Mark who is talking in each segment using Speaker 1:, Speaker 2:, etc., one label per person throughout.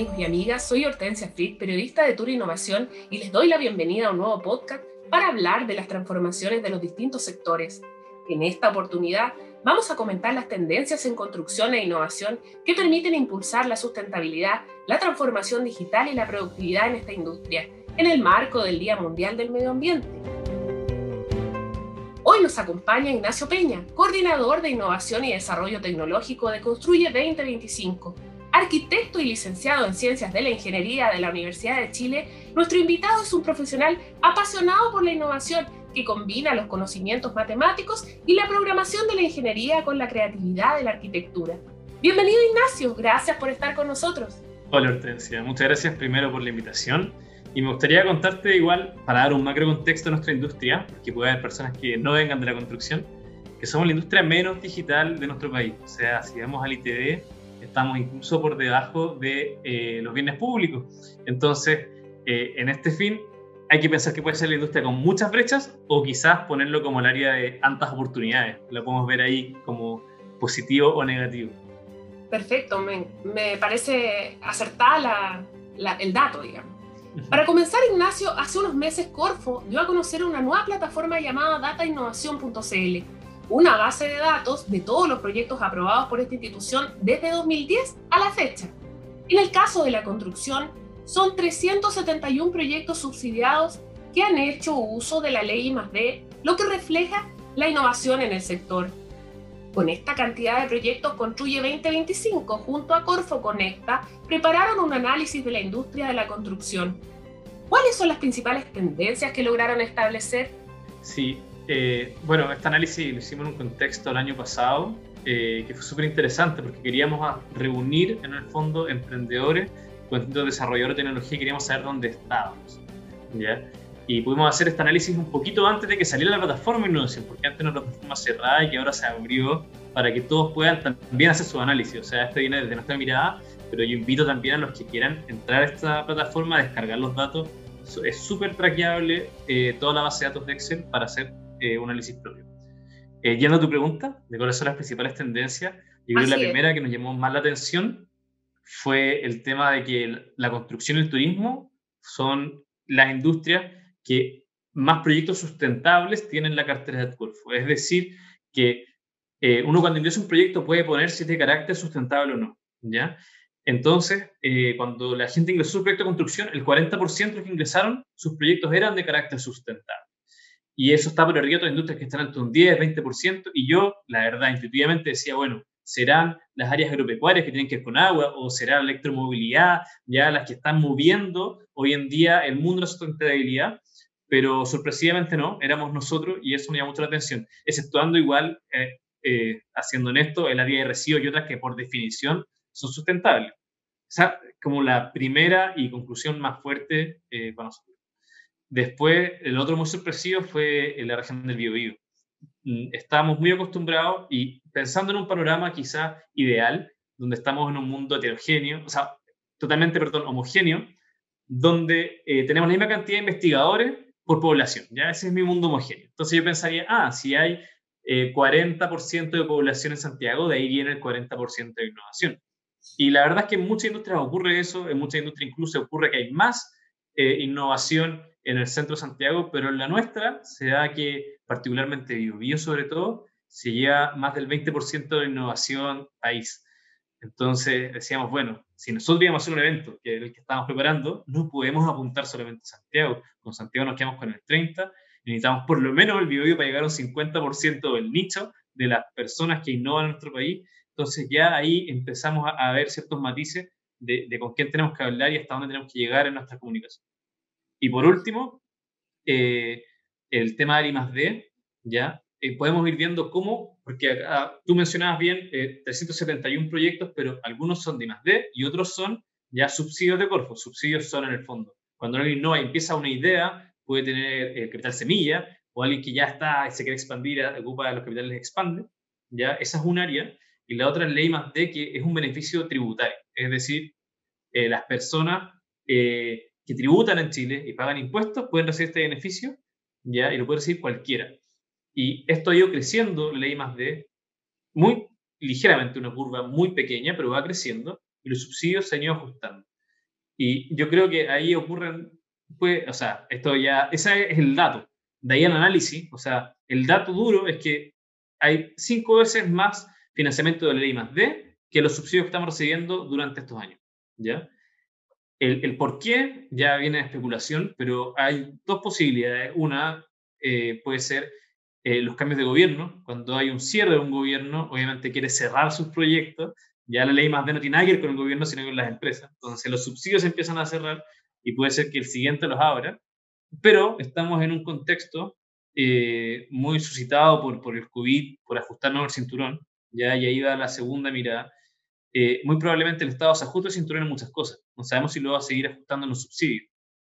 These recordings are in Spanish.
Speaker 1: amigos y amigas? Soy Hortensia Frick, periodista de Tour Innovación, y les doy la bienvenida a un nuevo podcast para hablar de las transformaciones de los distintos sectores. En esta oportunidad vamos a comentar las tendencias en construcción e innovación que permiten impulsar la sustentabilidad, la transformación digital y la productividad en esta industria, en el marco del Día Mundial del Medio Ambiente. Hoy nos acompaña Ignacio Peña, coordinador de Innovación y Desarrollo Tecnológico de Construye 2025 arquitecto y licenciado en Ciencias de la Ingeniería de la Universidad de Chile, nuestro invitado es un profesional apasionado por la innovación que combina los conocimientos matemáticos y la programación de la ingeniería con la creatividad de la arquitectura. Bienvenido Ignacio, gracias por estar con nosotros.
Speaker 2: Hola Hortensia, muchas gracias primero por la invitación y me gustaría contarte igual, para dar un macro contexto a nuestra industria, porque puede haber personas que no vengan de la construcción, que somos la industria menos digital de nuestro país. O sea, si vemos al ITD, estamos incluso por debajo de eh, los bienes públicos. Entonces, eh, en este fin, hay que pensar que puede ser la industria con muchas brechas o quizás ponerlo como el área de tantas oportunidades. Lo podemos ver ahí como positivo o negativo.
Speaker 1: Perfecto, me, me parece acertada el dato, digamos. Para comenzar, Ignacio, hace unos meses Corfo dio a conocer una nueva plataforma llamada datainnovación.cl una base de datos de todos los proyectos aprobados por esta institución desde 2010 a la fecha. En el caso de la construcción, son 371 proyectos subsidiados que han hecho uso de la ley I+D, lo que refleja la innovación en el sector. Con esta cantidad de proyectos Construye 2025 junto a Corfo Conecta prepararon un análisis de la industria de la construcción. ¿Cuáles son las principales tendencias que lograron establecer?
Speaker 2: Sí, eh, bueno, este análisis lo hicimos en un contexto el año pasado, eh, que fue súper interesante porque queríamos reunir en el fondo emprendedores con distintos desarrolladores de tecnología y queríamos saber dónde estábamos. ¿ya? Y pudimos hacer este análisis un poquito antes de que saliera la plataforma Innovación, porque antes era una plataforma cerrada y que ahora se abrió para que todos puedan también hacer su análisis. O sea, este viene desde nuestra mirada, pero yo invito también a los que quieran entrar a esta plataforma, a descargar los datos. Es súper traqueable eh, toda la base de datos de Excel para hacer eh, un análisis propio. Eh, yendo a tu pregunta de cuáles son las principales tendencias, yo creo que la primera que nos llamó más la atención fue el tema de que la construcción y el turismo son las industrias que más proyectos sustentables tienen en la cartera de Corfo. Es decir, que eh, uno cuando ingresa un proyecto puede poner si es de carácter sustentable o no. ¿ya? Entonces, eh, cuando la gente ingresó su proyecto de construcción, el 40% de los que ingresaron, sus proyectos eran de carácter sustentable y eso está por arriba de otras industrias que están entre un 10, 20%, y yo, la verdad, intuitivamente decía, bueno, serán las áreas agropecuarias que tienen que ver con agua, o será la electromovilidad, ya las que están moviendo hoy en día el mundo de la sustentabilidad, pero sorpresivamente no, éramos nosotros, y eso me llamó mucho la atención, exceptuando igual, eh, eh, haciendo en esto, el área de residuos y otras que por definición son sustentables. O sea, como la primera y conclusión más fuerte eh, para nosotros. Después, el otro muy sorpresivo fue la región del Biobío. Mm, estábamos muy acostumbrados y pensando en un panorama quizá ideal, donde estamos en un mundo heterogéneo, o sea, totalmente, perdón, homogéneo, donde eh, tenemos la misma cantidad de investigadores por población, ¿ya? Ese es mi mundo homogéneo. Entonces yo pensaría, ah, si hay 40% eh, de población en Santiago, de ahí viene el 40% de innovación. Y la verdad es que en muchas industrias ocurre eso, en muchas industrias incluso ocurre que hay más eh, innovación en el centro de Santiago, pero en la nuestra se da que, particularmente Bio, sobre todo, se lleva más del 20% de innovación país. Entonces decíamos, bueno, si nosotros íbamos a hacer un evento, que es el que estamos preparando, no podemos apuntar solamente a Santiago. Con Santiago nos quedamos con el 30%, necesitamos por lo menos el Bio para llegar a un 50% del nicho de las personas que innovan en nuestro país. Entonces ya ahí empezamos a, ver ciertos matices de, de, con quién tenemos que hablar y hasta dónde tenemos que llegar en nuestra comunicación. Y por último, eh, el tema de I D, ¿ya? Eh, podemos ir viendo cómo, porque tú mencionabas bien 371 eh, proyectos, pero algunos son de I D y otros son ya subsidios de Corfo. Subsidios son en el fondo. Cuando alguien no empieza una idea, puede tener el capital semilla, o alguien que ya está y se quiere expandir, ocupa los capitales expande, ¿ya? Esa es un área. Y la otra es ley más D, que es un beneficio tributario. Es decir, las personas que tributan en Chile y pagan impuestos pueden recibir este beneficio, ¿ya? Y lo puede recibir cualquiera. Y esto ha ido creciendo, ley más de muy ligeramente, una curva muy pequeña, pero va creciendo, y los subsidios se han ido ajustando. Y yo creo que ahí ocurren, pues, o sea, esto ya, ese es el dato. De ahí el análisis, o sea, el dato duro es que hay cinco veces más financiamiento de la ley más D que los subsidios que estamos recibiendo durante estos años. ¿ya? El, por qué ya viene de especulación, pero hay dos posibilidades. Una eh, puede ser eh, los cambios de gobierno. Cuando hay un cierre de un gobierno, obviamente quiere cerrar sus proyectos. Ya la ley más D no tiene nada que ver con el gobierno, sino con las empresas. Entonces los subsidios empiezan a cerrar y puede ser que el siguiente los abra. Pero estamos en un contexto eh, muy suscitado por, el COVID, por ajustarnos el cinturón, ya, y ahí va la segunda mirada. Eh, muy probablemente el Estado se ajuste el cinturón en muchas cosas. No sabemos si lo va a seguir ajustando en los subsidios.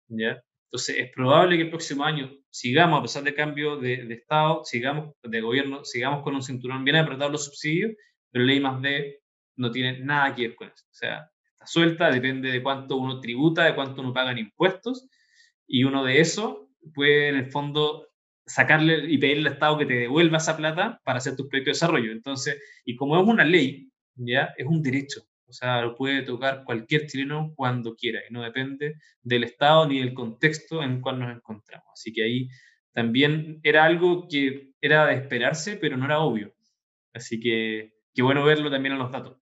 Speaker 2: ¿ya? Entonces, es probable que el próximo año sigamos, a pesar de cambio de, de Estado, sigamos, de gobierno, sigamos con un cinturón bien apretado los subsidios, pero ley más D no tiene nada que ver con eso. O sea, está suelta, depende de cuánto uno tributa, de cuánto uno paga en impuestos, y uno de eso puede, en el fondo, sacarle y pedirle al Estado que te devuelva esa plata para hacer tus de desarrollo. Entonces, y como es una ley, ya es un derecho. O sea, lo puede tocar cualquier chileno cuando quiera y no depende del Estado ni del contexto en el cual nos encontramos. Así que ahí también era algo que era de esperarse, pero no era obvio. Así que qué bueno verlo también en los datos.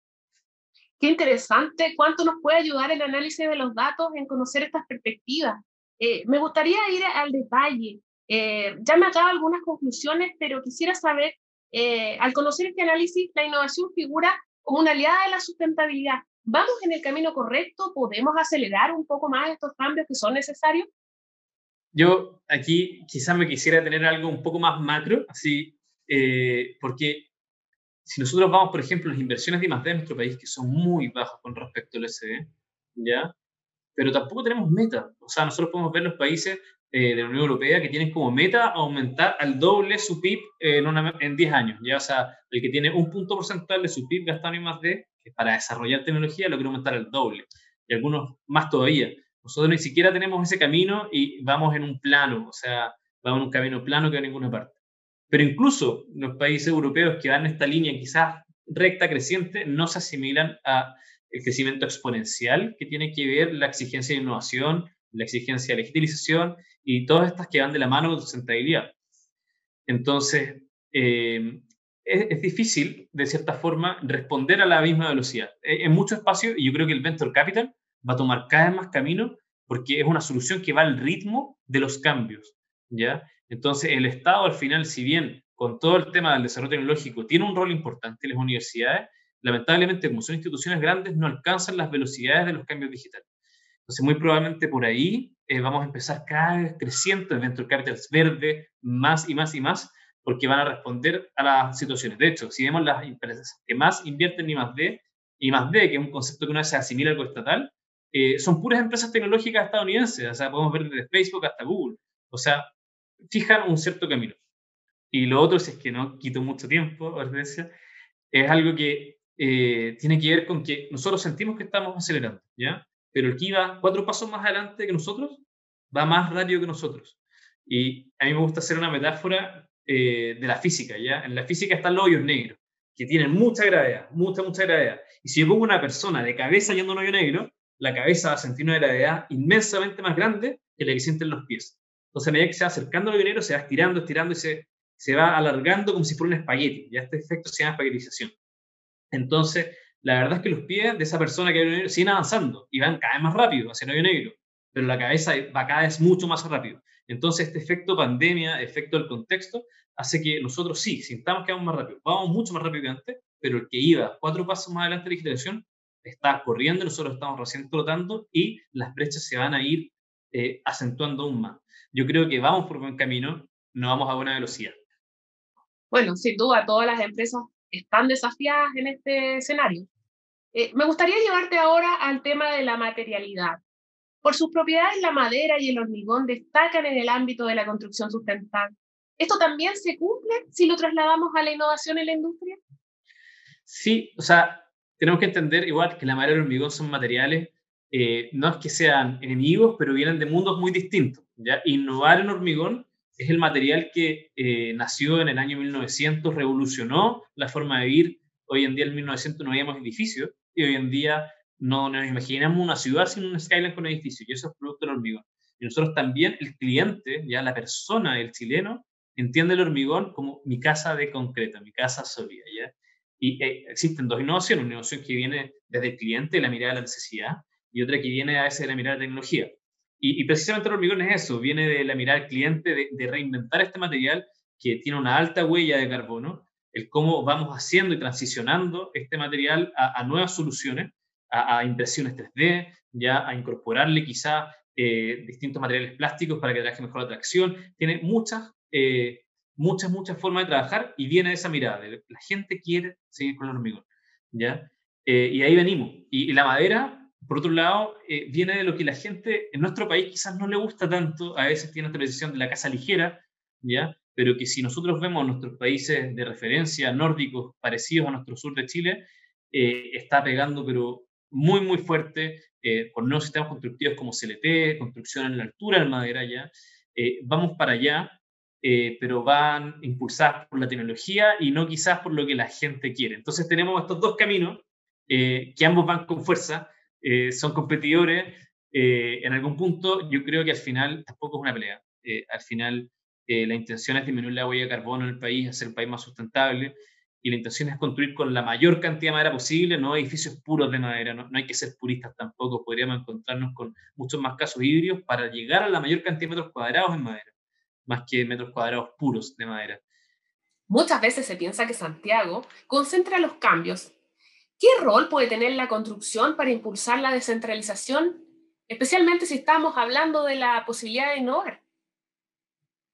Speaker 1: Qué interesante. ¿Cuánto nos puede ayudar el análisis de los datos en conocer estas perspectivas? Eh, me gustaría ir al detalle. Eh, ya me ha dado algunas conclusiones, pero quisiera saber, eh, al conocer este análisis, la innovación figura como una aliada de la sustentabilidad. ¿Vamos en el camino correcto? ¿Podemos acelerar un poco más estos cambios que son necesarios?
Speaker 2: Yo aquí quizás me quisiera tener algo un poco más macro, así, eh, porque si nosotros vamos, por ejemplo, las inversiones de I+.D. en nuestro país, que son muy bajos con respecto al SD, ¿ya? Pero tampoco tenemos meta. O sea, nosotros podemos ver los países eh, de la Unión Europea que tienen como meta aumentar al doble su PIB en, en 10 años. ¿ya? O sea, el que tiene un punto porcentual de su PIB gastado en más de, que para desarrollar tecnología lo quiere aumentar al doble. Y algunos más todavía. Nosotros ni siquiera tenemos ese camino y vamos en un plano, o sea, vamos en un camino plano que va a ninguna parte. Pero incluso los países europeos que van en esta línea quizás recta creciente no se asimilan a el crecimiento exponencial que tiene que ver la exigencia de innovación, la exigencia de legitimización y todas estas que van de la mano con sustentabilidad. Entonces, eh, es, difícil, de cierta forma, responder a la misma velocidad. En mucho espacio, y yo creo que el Venture Capital va a tomar cada vez más camino porque es una solución que va al ritmo de los cambios, ¿ya? Entonces, el Estado, al final, si bien con todo el tema del desarrollo tecnológico tiene un rol importante, las universidades, lamentablemente, como son instituciones grandes, no alcanzan las velocidades de los cambios digitales. Entonces, muy probablemente por ahí eh, vamos a empezar cada vez creciendo el venture capital verde, más y más y más, porque van a responder a las situaciones. De hecho, si vemos las empresas que más invierten en más D, y más D, que es un concepto que una vez se asimila algo estatal, eh, son puras empresas tecnológicas estadounidenses. O sea, podemos ver desde Facebook hasta Google. O sea, fijan un cierto camino. Y lo otro, si es que no quito mucho tiempo, es algo que eh, tiene que ver con que nosotros sentimos que estamos acelerando, ¿ya? Pero el que iba cuatro pasos más adelante que nosotros va más rápido que nosotros. Y a mí me gusta hacer una metáfora eh, de la física, ¿ya? En la física están los hoyos negros, que tienen mucha gravedad, mucha, mucha gravedad. Y si yo pongo una persona de cabeza yendo a un hoyo negro, la cabeza va a sentir una gravedad inmensamente más grande que la que sienten los pies. Entonces, a medida que se va acercando al hoyo negro, se va estirando, estirando y se, se va alargando como si fuera un espagueti. Ya este efecto se llama espaguetización. Entonces, la verdad es que los pies de esa persona que negro siguen avanzando y van cada vez más rápido hacia el hoyo negro, pero la cabeza va cada vez mucho más rápido. Entonces, este efecto pandemia, efecto del contexto, hace que nosotros sí, sintamos que vamos más rápido, vamos mucho más rápido que antes, pero el que iba cuatro pasos más adelante de la digitalización está corriendo, nosotros estamos recién trotando y las brechas se van a ir eh, acentuando aún más. Yo creo que vamos por buen camino, no vamos a buena velocidad.
Speaker 1: Bueno, sin duda, todas las empresas están desafiadas en este escenario. Eh, me gustaría llevarte ahora al tema de la materialidad. Por sus propiedades, la madera y el hormigón destacan en el ámbito de la construcción sustentable. ¿Esto también se cumple si lo trasladamos a la innovación en la industria?
Speaker 2: Sí, o sea, tenemos que entender igual que la madera y el hormigón son materiales, eh, no es que sean enemigos, pero vienen de mundos muy distintos. Innovar en hormigón es el material que eh, nació en el año 1900, revolucionó la forma de vivir. Hoy en día, en 1900, no habíamos edificios, y hoy en día no nos imaginamos una ciudad sin un skyline con edificios, y eso es producto del hormigón. Y nosotros también, el cliente, ya la persona, el chileno, entiende el hormigón como mi casa de concreto, mi casa sólida, ¿ya? Y eh, existen dos innovaciones, una innovación que viene desde el cliente, la mirada de la necesidad, y otra que viene a veces de la mirada de la tecnología. Y, precisamente el hormigón es eso, viene de la mirada del cliente, de, reinventar este material que tiene una alta huella de carbono, el cómo vamos haciendo y transicionando este material a, nuevas soluciones, a, impresiones 3D, ya a incorporarle quizá eh, distintos materiales plásticos para que trabaje mejor la tracción. Tiene muchas, eh, muchas, muchas formas de trabajar y viene esa mirada. La gente quiere seguir con el hormigón. ¿ya? Eh, y ahí venimos. y, la madera por otro lado, eh, viene de lo que la gente en nuestro país quizás no le gusta tanto, a veces tiene esta percepción de la casa ligera, ¿ya? Pero que si nosotros vemos nuestros países de referencia nórdicos parecidos a nuestro sur de Chile, eh, está pegando pero muy, muy fuerte eh, con nuevos sistemas constructivos como CLT, construcción en la altura de madera ya. vamos para allá, pero van impulsadas por la tecnología y no quizás por lo que la gente quiere. Entonces tenemos estos dos caminos que ambos van con fuerza eh, son competidores. Eh, en algún punto, yo creo que al final tampoco es una pelea. Eh, al final, la intención es disminuir la huella de carbono en el país, hacer el país más sustentable. Y la intención es construir con la mayor cantidad de madera posible, no edificios puros de madera. No, hay que ser puristas tampoco. Podríamos encontrarnos con muchos más casos híbridos para llegar a la mayor cantidad de metros cuadrados en madera, más que metros cuadrados puros de madera.
Speaker 1: Muchas veces se piensa que Santiago concentra los cambios ¿Qué rol puede tener la construcción para impulsar la descentralización, especialmente si estamos hablando de la posibilidad de innovar?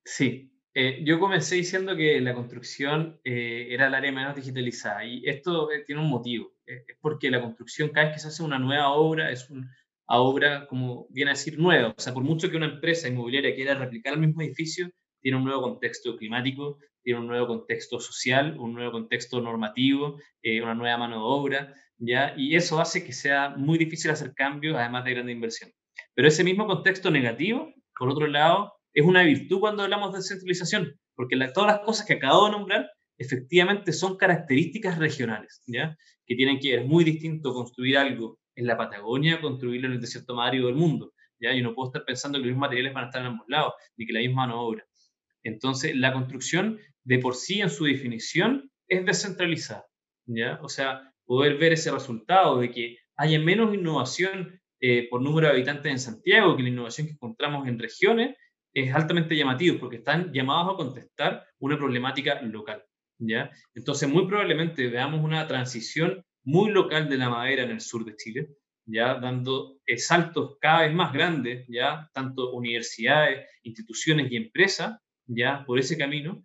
Speaker 2: Sí, eh, yo comencé diciendo que la construcción eh, era el área menos digitalizada y esto eh, tiene un motivo. es porque la construcción, cada vez que se hace una nueva obra, es una obra, como viene a decir, nueva. O sea, por mucho que una empresa inmobiliaria quiera replicar el mismo edificio, tiene un nuevo contexto climático, tiene un nuevo contexto social, un nuevo contexto normativo, una nueva mano de obra, ¿ya? Y eso hace que sea muy difícil hacer cambios, además de grande inversión. Pero ese mismo contexto negativo, por otro lado, es una virtud cuando hablamos de descentralización, porque todas las cosas que acabo de nombrar efectivamente son características regionales, ¿ya? Que tienen que ver muy distinto construir algo en la Patagonia, construirlo en el desierto mario del mundo, ¿ya? Y no puedo estar pensando que los mismos materiales van a estar en ambos lados, ni que la misma mano obra. Entonces, la construcción de por sí en su definición es descentralizada, ¿ya? O sea, poder ver ese resultado de que haya menos innovación eh, por número de habitantes en Santiago que la innovación que encontramos en regiones es altamente llamativo porque están llamados a contestar una problemática local, ¿ya? Entonces, muy probablemente veamos una transición muy local de la madera en el sur de Chile, ya dando saltos cada vez más grandes, ya tanto universidades, instituciones y empresas ya por ese camino,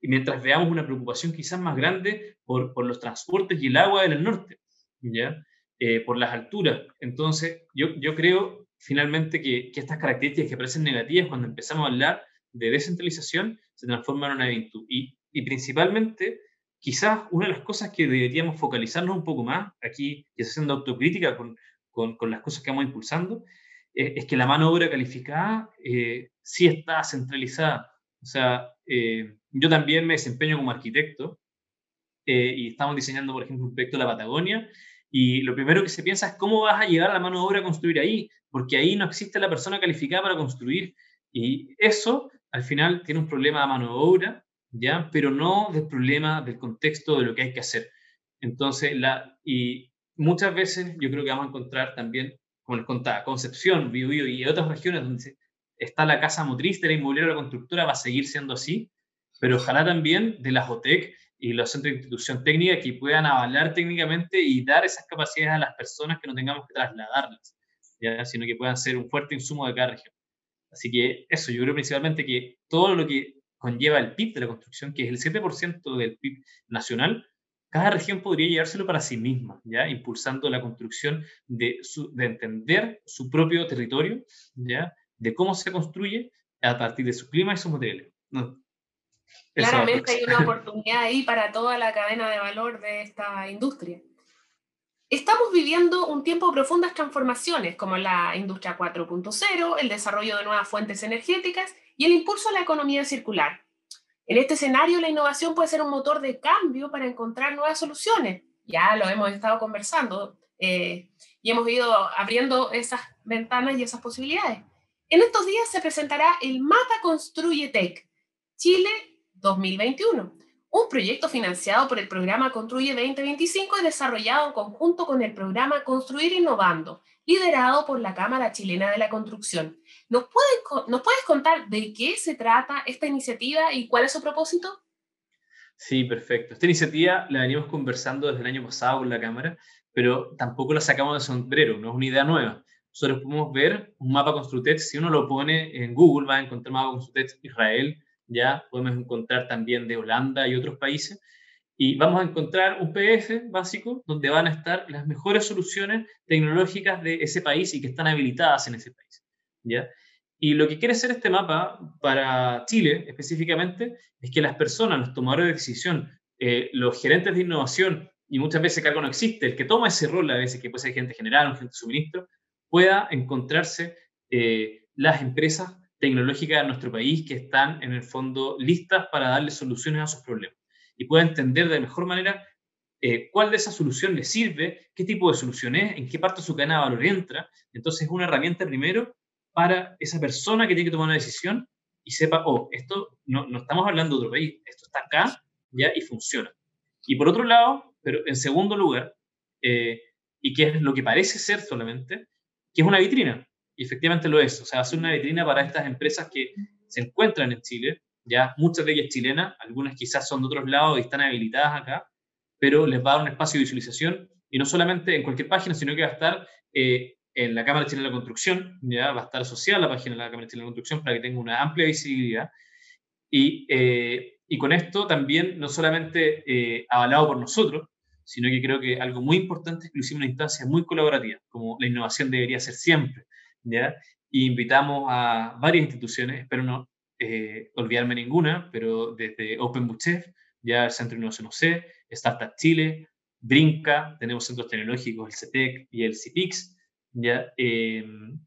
Speaker 2: y mientras veamos una preocupación quizás más grande por, por los transportes y el agua en el norte, ya eh, por las alturas. Entonces, yo, yo creo finalmente que, estas características que parecen negativas cuando empezamos a hablar de descentralización se transforman en una virtud. Y, principalmente, quizás una de las cosas que deberíamos focalizarnos un poco más, aquí, que haciendo autocrítica con las cosas que vamos impulsando, eh, es que la mano de obra calificada eh, sí está centralizada o sea, eh, yo también me desempeño como arquitecto eh, y estamos diseñando, por ejemplo, un proyecto de la Patagonia y lo primero que se piensa es cómo vas a llegar a la mano de obra a construir ahí, porque ahí no existe la persona calificada para construir. Y eso, al final, tiene un problema de mano de obra, ¿ya? Pero no del problema del contexto de lo que hay que hacer. Entonces, la, y muchas veces yo creo que vamos a encontrar también, como les contaba, Concepción, Biobío y otras regiones donde está la casa motriz de la inmobiliaria la constructora, va a seguir siendo así, pero ojalá también de la JOTEC y los centros de institución técnica que puedan avalar técnicamente y dar esas capacidades a las personas que no tengamos que trasladarlas, ¿ya? sino que puedan ser un fuerte insumo de cada región. Así que eso, yo creo principalmente que todo lo que conlleva el PIB de la construcción, que es el 7% del PIB nacional, cada región podría llevárselo para sí misma, ¿ya? impulsando la construcción de, de entender su propio territorio, ¿ya? de cómo se construye a partir de su clima y sus materiales.
Speaker 1: Claramente hay una oportunidad ahí para toda la cadena de valor de esta industria. Estamos viviendo un tiempo de profundas transformaciones, como la industria 4.0, el desarrollo de nuevas fuentes energéticas y el impulso a la economía circular. En este escenario, la innovación puede ser un motor de cambio para encontrar nuevas soluciones. Ya lo hemos estado conversando, eh, y hemos ido abriendo esas ventanas y esas posibilidades. En estos días se presentará el Mapa Construye Tech Chile 2021, un proyecto financiado por el programa Construye 2025 y desarrollado en conjunto con el programa Construir Innovando, liderado por la Cámara Chilena de la Construcción. ¿Nos puedes, ¿Nos puedes contar de qué se trata esta iniciativa y cuál es su propósito?
Speaker 2: Sí, perfecto. Esta iniciativa la venimos conversando desde el año pasado con la Cámara, pero tampoco la sacamos de sombrero, no es una idea nueva. Nosotros podemos ver un mapa Construtec, si uno lo pone en Google va a encontrar mapa Construtec Israel, ya podemos encontrar también de Holanda y otros países, y vamos a encontrar un PDF básico donde van a estar las mejores soluciones tecnológicas de ese país y que están habilitadas en ese país. ¿ya? Y lo que quiere hacer este mapa para Chile específicamente es que las personas, los tomadores de decisión, eh, los gerentes de innovación, y muchas veces cargo no existe, el que toma ese rol a veces, que puede ser gerente general, un gerente de suministro, pueda encontrarse eh, las empresas tecnológicas de nuestro país que están en el fondo listas para darle soluciones a sus problemas y pueda entender de mejor manera eh, cuál de esas soluciones le sirve, qué tipo de solución es, en qué parte de su cadena de valor entra. Entonces es una herramienta primero para esa persona que tiene que tomar una decisión y sepa, oh, esto no, no estamos hablando de otro país, esto está acá ya y funciona. Y por otro lado, pero en segundo lugar, eh, y que es lo que parece ser solamente, que es una vitrina. Y efectivamente lo es. O sea, ser una vitrina para estas empresas que se encuentran en Chile, ya muchas de ellas chilenas, algunas quizás son de otros lados y están habilitadas acá, pero les va a dar un espacio de visualización y no solamente en cualquier página, sino que va a estar eh, en la Cámara Chilena de la Construcción, ya va a estar asociada la página de la Cámara Chilena de la Construcción para que tenga una amplia visibilidad. Y, eh, y con esto también, no solamente eh, avalado por nosotros, sino que creo que algo muy importante es que lo hicimos en una instancia muy colaborativa, como la innovación debería ser siempre. ¿Ya? Y invitamos a varias instituciones, espero no eh, olvidarme ninguna, pero desde Open ya el Centro de Innovación OC, Startup Chile, Brinca, tenemos centros tecnológicos, el CETEC y el CIPIX, ¿ya? Em,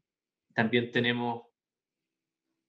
Speaker 2: también tenemos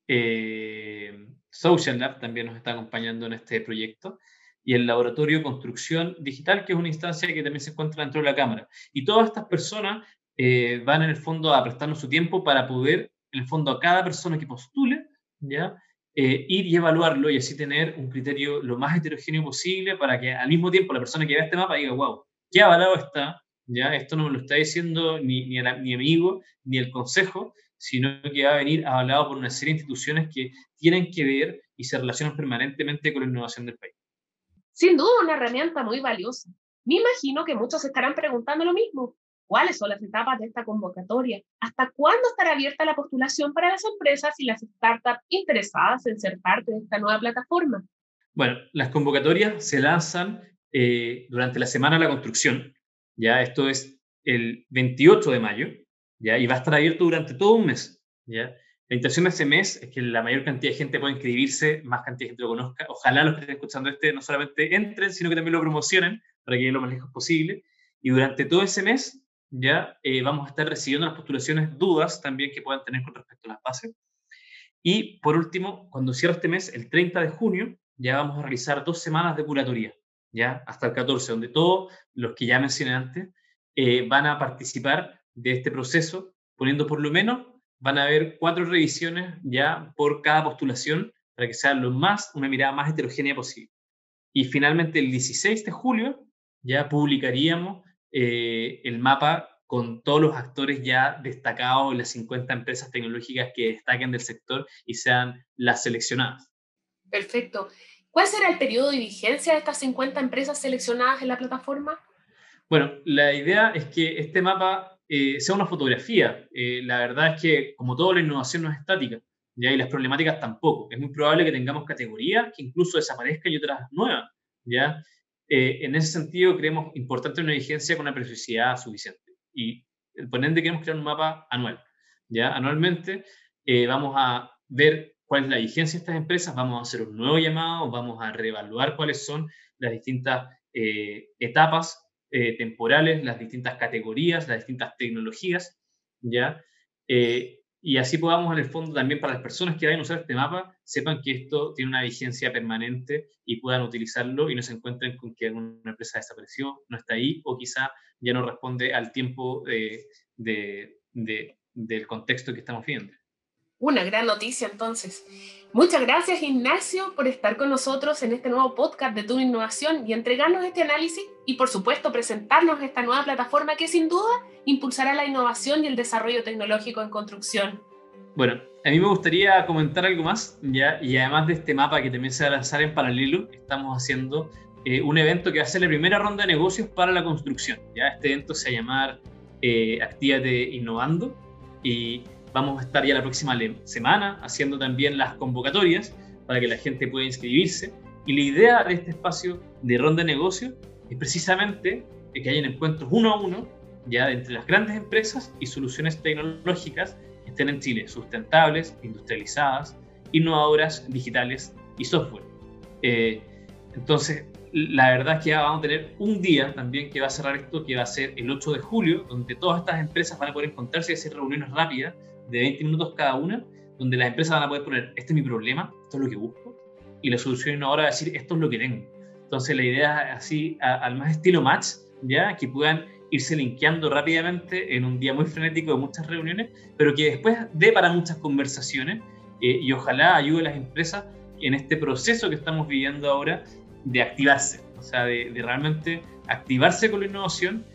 Speaker 2: eh, Social Lab, también nos está acompañando en este proyecto, y el Laboratorio Construcción Digital, que es una instancia que también se encuentra dentro de la Cámara. Y todas estas personas eh, van en el fondo a prestarnos su tiempo para poder, en el fondo, a cada persona que postule, ¿ya? Eh, ir y evaluarlo y así tener un criterio lo más heterogéneo posible para que al mismo tiempo la persona que vea este mapa diga, wow, qué avalado está, ¿ya? Esto no me lo está diciendo ni, ni, mi amigo ni el consejo, sino que va a venir avalado por una serie de instituciones que tienen que ver y se relacionan permanentemente con la innovación del país.
Speaker 1: Sin duda, una herramienta muy valiosa. Me imagino que muchos estarán preguntando lo mismo. ¿Cuáles son las etapas de esta convocatoria? ¿Hasta cuándo estará abierta la postulación para las empresas y las startups interesadas en ser parte de esta nueva plataforma?
Speaker 2: Bueno, las convocatorias se lanzan eh, durante la Semana de la Construcción, ¿ya? Esto es el 28 de mayo, ¿ya? Y va a estar abierto durante todo un mes, ¿ya? La intención de ese mes es que la mayor cantidad de gente pueda inscribirse, más cantidad de gente lo conozca. Ojalá los que estén escuchando este no solamente entren, sino que también lo promocionen para que lleguen lo más lejos posible. Y durante todo ese mes ya eh, vamos a estar recibiendo las postulaciones, dudas también que puedan tener con respecto a las bases. Y por último, cuando cierre este mes, el 30 de junio, ya vamos a realizar dos semanas de curatoría ya hasta el 14, donde todos los que ya mencioné antes eh, van a participar de este proceso, poniendo por lo menos, van a haber cuatro revisiones ya por cada postulación para que sea lo más, una mirada más heterogénea posible. Y finalmente el 16 de julio ya publicaríamos eh, el mapa con todos los actores ya destacados, las 50 empresas tecnológicas que destaquen del sector y sean las seleccionadas.
Speaker 1: Perfecto. ¿Cuál será el periodo de vigencia de estas 50 empresas seleccionadas en la plataforma?
Speaker 2: Bueno, la idea es que este mapa eh, sea una fotografía. Eh, la verdad es que, como toda la innovación no es estática, ¿ya? y las problemáticas tampoco. Es muy probable que tengamos categorías que incluso desaparezcan y otras nuevas. ¿ya? Eh, en ese sentido, creemos importante una vigencia con una periodicidad suficiente. Y por ende, queremos crear un mapa anual. ¿ya? Anualmente vamos a ver cuál es la vigencia de estas empresas, vamos a hacer un nuevo llamado, vamos a reevaluar cuáles son las distintas eh, etapas eh, temporales, las distintas categorías, las distintas tecnologías, ¿ya? Eh, y así podamos en el fondo también para las personas que vayan a usar este mapa, sepan que esto tiene una vigencia permanente y puedan utilizarlo y no se encuentren con que una empresa desapareció, no está ahí o quizá ya no responde al tiempo de, del contexto que estamos viendo.
Speaker 1: Una gran noticia entonces. Muchas gracias Ignacio por estar con nosotros en este nuevo podcast de Tu Innovación y entregarnos este análisis y por supuesto presentarnos esta nueva plataforma que sin duda impulsará la innovación y el desarrollo tecnológico en construcción.
Speaker 2: Bueno, a mí me gustaría comentar algo más, ¿ya? y además de este mapa que también se va a lanzar en paralelo, estamos haciendo eh, un evento que va a ser la primera ronda de negocios para la construcción. ¿ya? Este evento se va a llamar eh, Actívate Innovando y vamos a estar ya la próxima semana haciendo también las convocatorias para que la gente pueda inscribirse. Y la idea de este espacio de ronda de negocios es precisamente que hayan encuentros uno a uno ya entre las grandes empresas y soluciones tecnológicas que estén en Chile, sustentables, industrializadas, innovadoras, digitales y software. Eh, entonces, la verdad es que vamos a tener un día también que va a cerrar esto, que va a ser el 8 de julio, donde todas estas empresas van a poder encontrarse y hacer reuniones rápidas de 20 minutos cada una, donde las empresas van a poder poner, este es mi problema, esto es lo que busco, y la solución ahora va decir, esto es lo que tengo. Entonces la idea es así, al más estilo match, ¿ya? que puedan irse linkeando rápidamente en un día muy frenético de muchas reuniones, pero que después dé para muchas conversaciones eh, y ojalá ayude a las empresas en este proceso que estamos viviendo ahora de activarse, o sea, de, realmente activarse con la innovación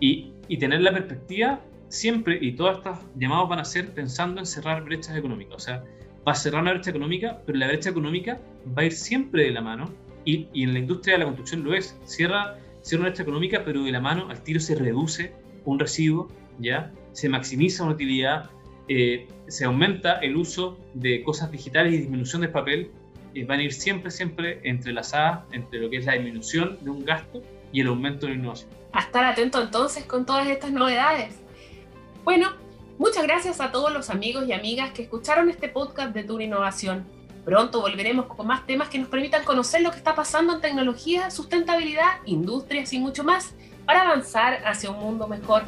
Speaker 2: y, y, tener la perspectiva siempre, y todas estas llamadas van a ser pensando en cerrar brechas económicas, o sea, va a cerrar una brecha económica, pero la brecha económica va a ir siempre de la mano, y, en la industria de la construcción lo es, cierra, cierra una brecha económica, pero de la mano al tiro se reduce un residuo, ¿ya? se maximiza una utilidad, eh, se aumenta el uso de cosas digitales y disminución del papel, van a ir siempre, siempre entrelazadas entre lo que es la disminución de un gasto y el aumento de la innovación.
Speaker 1: A estar atento entonces con todas estas novedades. Bueno, muchas gracias a todos los amigos y amigas que escucharon este podcast de Tour Innovación. Pronto volveremos con más temas que nos permitan conocer lo que está pasando en tecnología, sustentabilidad, industrias y mucho más para avanzar hacia un mundo mejor.